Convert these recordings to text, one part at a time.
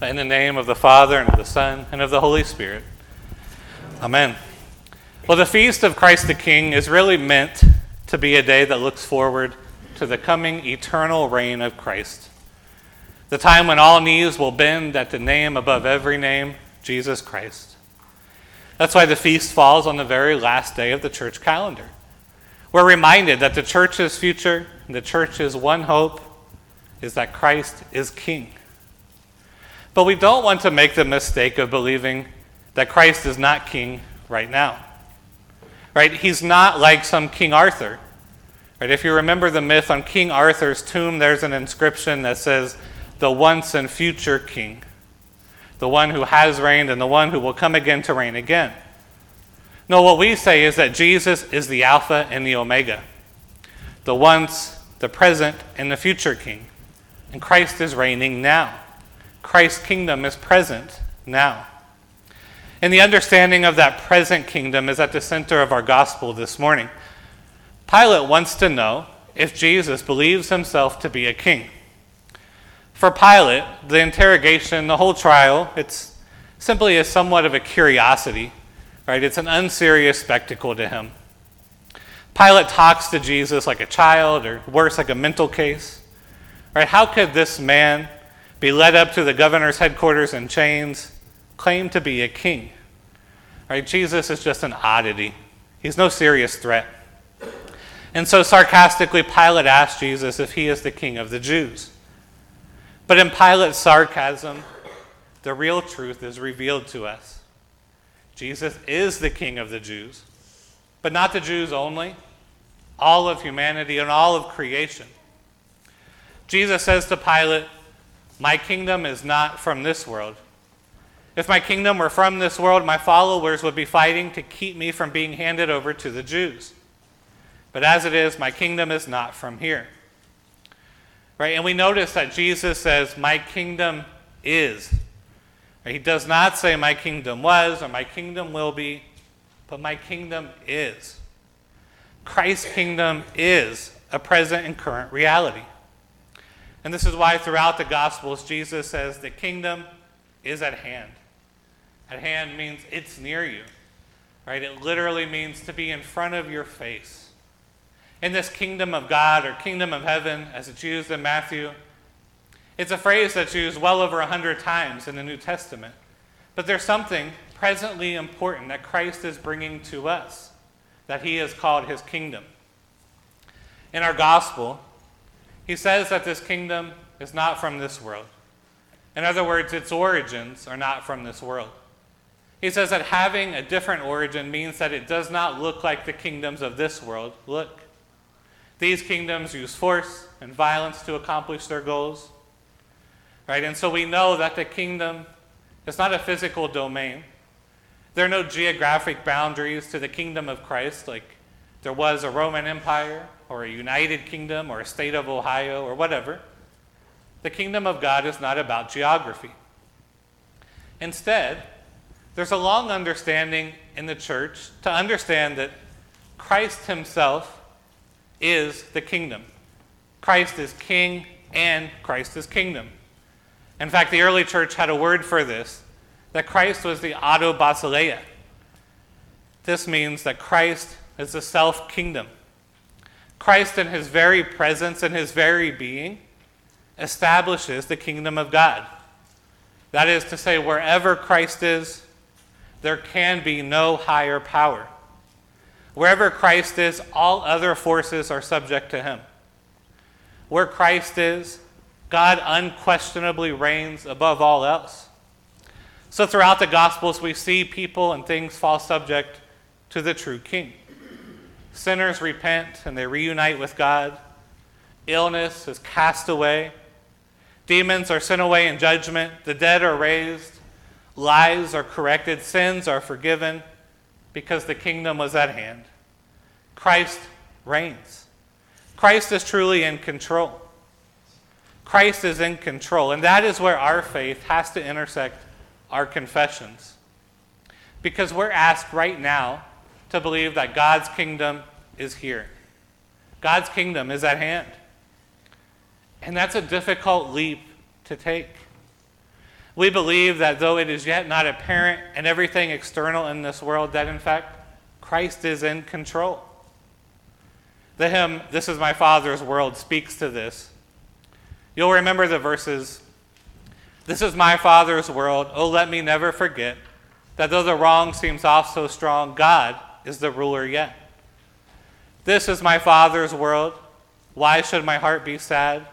In the name of the Father, and of the Son, and of the Holy Spirit. Amen. Well, the feast of Christ the King is really meant to be a day that looks forward to the coming eternal reign of Christ. The time when all knees will bend at the name above every name, Jesus Christ. That's why the feast falls on the very last day of the church calendar. We're reminded that the church's future, the church's one hope, is that Christ is King. But we don't want to make the mistake of believing that Christ is not king right now. Right? He's not like some King Arthur. Right? If you remember the myth on King Arthur's tomb, there's an inscription that says, the once and future king, the one who has reigned and the one who will come again to reign again. No, what we say is that Jesus is the Alpha and the Omega, the once, the present, and the future king. And Christ is reigning now. Christ's kingdom is present now. And the understanding of that present kingdom is at the center of our gospel this morning. Pilate wants to know if Jesus believes himself to be a king. For Pilate, the interrogation, the whole trial, it's simply a somewhat of a curiosity, right? It's an unserious spectacle to him. Pilate talks to Jesus like a child, or worse, like a mental case. Right? How could this man be led up to the governor's headquarters in chains, claim to be a king. Right? Jesus is just an oddity. He's no serious threat. And so sarcastically, Pilate asked Jesus if he is the king of the Jews. But in Pilate's sarcasm, the real truth is revealed to us. Jesus is the king of the Jews, but not the Jews only, all of humanity and all of creation. Jesus says to Pilate, my kingdom is not from this world. If my kingdom were from this world, my followers would be fighting to keep me from being handed over to the Jews. But as it is, my kingdom is not from here. Right? And we notice that Jesus says, My kingdom is. He does not say, My kingdom was or my kingdom will be, but my kingdom is. Christ's kingdom is a present and current reality. And this is why throughout the Gospels, Jesus says the kingdom is at hand. At hand means it's near you, right? It literally means to be in front of your face. In this kingdom of God or kingdom of heaven, as it's used in Matthew, it's a phrase that's used well over a hundred times in the New Testament. But there's something presently important that Christ is bringing to us, that he has called his kingdom. In our gospel, he says that this kingdom is not from this world. In other words, its origins are not from this world. He says that having a different origin means that it does not look like the kingdoms of this world look. These kingdoms use force and violence to accomplish their goals. Right? And so we know that the kingdom is not a physical domain. There are no geographic boundaries to the kingdom of Christ, like there was a Roman Empire or a United Kingdom or a state of Ohio or whatever. The kingdom of God is not about geography. Instead, there's a long understanding in the church to understand that Christ himself is the kingdom. Christ is king and Christ is kingdom. In fact, the early church had a word for this that Christ was the auto basileia. This means that Christ is the self kingdom. Christ, in his very presence and his very being, establishes the kingdom of God. That is to say, wherever Christ is, there can be no higher power. Wherever Christ is, all other forces are subject to him. Where Christ is, God unquestionably reigns above all else. So, throughout the Gospels, we see people and things fall subject to the true King. Sinners repent and they reunite with God. Illness is cast away. Demons are sent away in judgment. The dead are raised. Lies are corrected. Sins are forgiven because the kingdom was at hand. Christ reigns. Christ is truly in control. Christ is in control. And that is where our faith has to intersect our confessions. Because we're asked right now to believe that God's kingdom is here. God's kingdom is at hand. And that's a difficult leap to take. We believe that though it is yet not apparent and everything external in this world, that in fact Christ is in control. The hymn, This is My Father's World, speaks to this. You'll remember the verses This is my Father's world. Oh, let me never forget that though the wrong seems oft so strong, God is the ruler yet. This is my Father's world. Why should my heart be sad?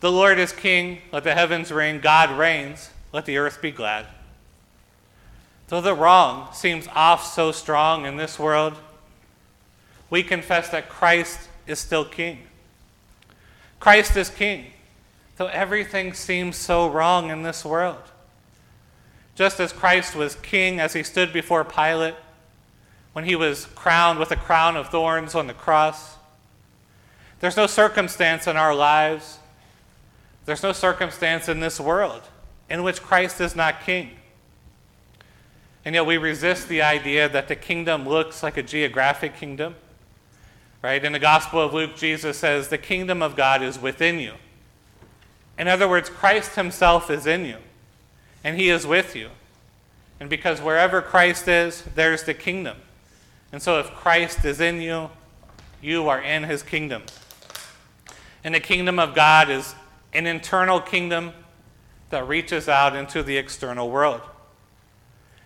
The Lord is king. Let the heavens ring. God reigns. Let the earth be glad. Though the wrong seems oft so strong in this world, we confess that Christ is still king. Christ is king, though everything seems so wrong in this world. Just as Christ was king as he stood before Pilate, when he was crowned with a crown of thorns on the cross, there's no circumstance in our lives, there's no circumstance in this world in which Christ is not king. And yet we resist the idea that the kingdom looks like a geographic kingdom. Right? In the Gospel of Luke, Jesus says, The kingdom of God is within you. In other words, Christ himself is in you, and he is with you. And because wherever Christ is, there's the kingdom. And so if Christ is in you, you are in his kingdom. And the kingdom of God is an internal kingdom that reaches out into the external world.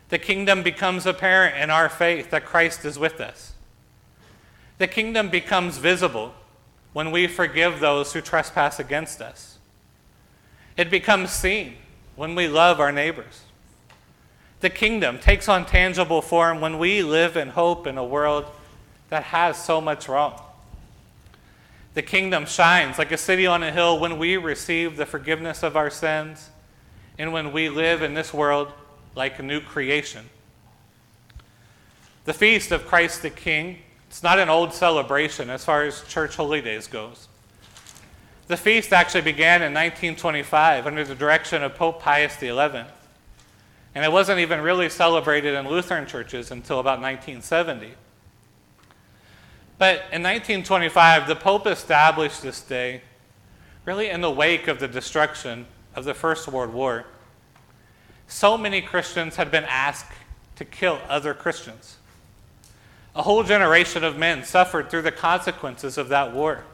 The kingdom becomes apparent in our faith that Christ is with us. The kingdom becomes visible when we forgive those who trespass against us. It becomes seen when we love our neighbors. The kingdom takes on tangible form when we live in hope in a world that has so much wrong. The kingdom shines like a city on a hill when we receive the forgiveness of our sins and when we live in this world like a new creation. The feast of Christ the King, it's not an old celebration as far as church holy days goes. The feast actually began in 1925 under the direction of Pope Pius XI. And it wasn't even really celebrated in Lutheran churches until about 1970. But in 1925, the Pope established this day really in the wake of the destruction of the First World War. So many Christians had been asked to kill other Christians. A whole generation of men suffered through the consequences of that war.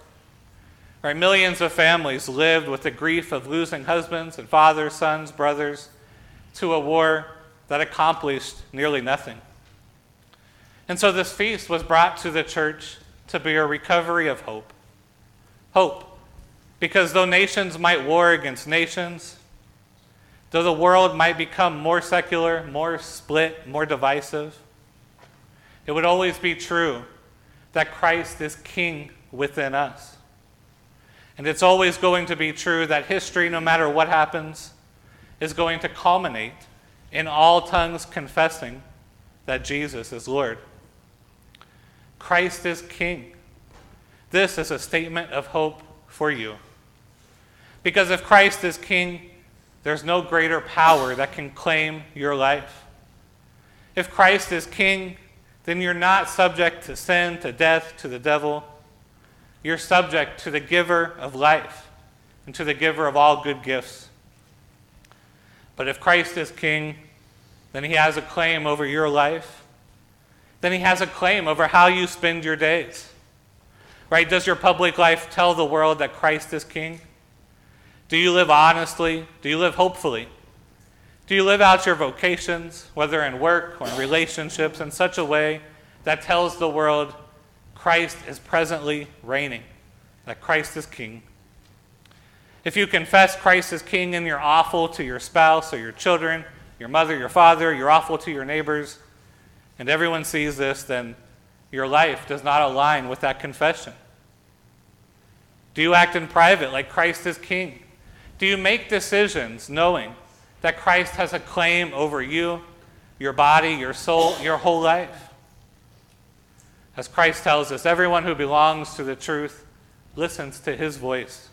Right, millions of families lived with the grief of losing husbands and fathers, sons, brothers, to a war that accomplished nearly nothing. And so this feast was brought to the church to be a recovery of hope. Hope, because though nations might war against nations, though the world might become more secular, more split, more divisive, it would always be true that Christ is king within us. And it's always going to be true that history, no matter what happens, is going to culminate in all tongues confessing that Jesus is Lord. Christ is King. This is a statement of hope for you. Because if Christ is King, there's no greater power that can claim your life. If Christ is King, then you're not subject to sin, to death, to the devil. You're subject to the giver of life and to the giver of all good gifts. But if Christ is king, then he has a claim over your life. Then he has a claim over how you spend your days. Right? Does your public life tell the world that Christ is king? Do you live honestly? Do you live hopefully? Do you live out your vocations, whether in work or in relationships, in such a way that tells the world Christ is presently reigning, that Christ is king? If you confess Christ as king and you're awful to your spouse or your children, your mother, your father, you're awful to your neighbors, and everyone sees this, then your life does not align with that confession. Do you act in private like Christ is king? Do you make decisions knowing that Christ has a claim over you, your body, your soul, your whole life? As Christ tells us, everyone who belongs to the truth listens to his voice.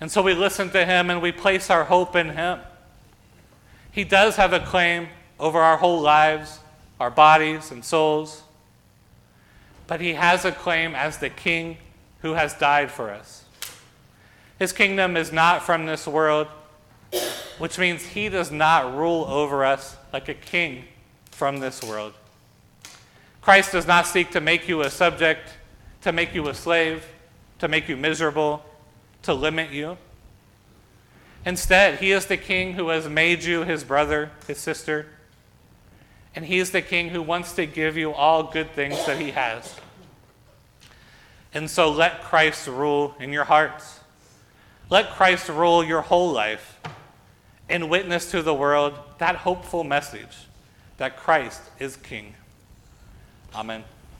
And so we listen to him and we place our hope in him. He does have a claim over our whole lives, our bodies and souls. But he has a claim as the king who has died for us. His kingdom is not from this world, which means he does not rule over us like a king from this world. Christ does not seek to make you a subject, to make you a slave, to make you miserable, to limit you. Instead, he is the king who has made you his brother, his sister, and he is the king who wants to give you all good things that he has. And so let Christ rule in your hearts. Let Christ rule your whole life and witness to the world that hopeful message that Christ is king. Amen.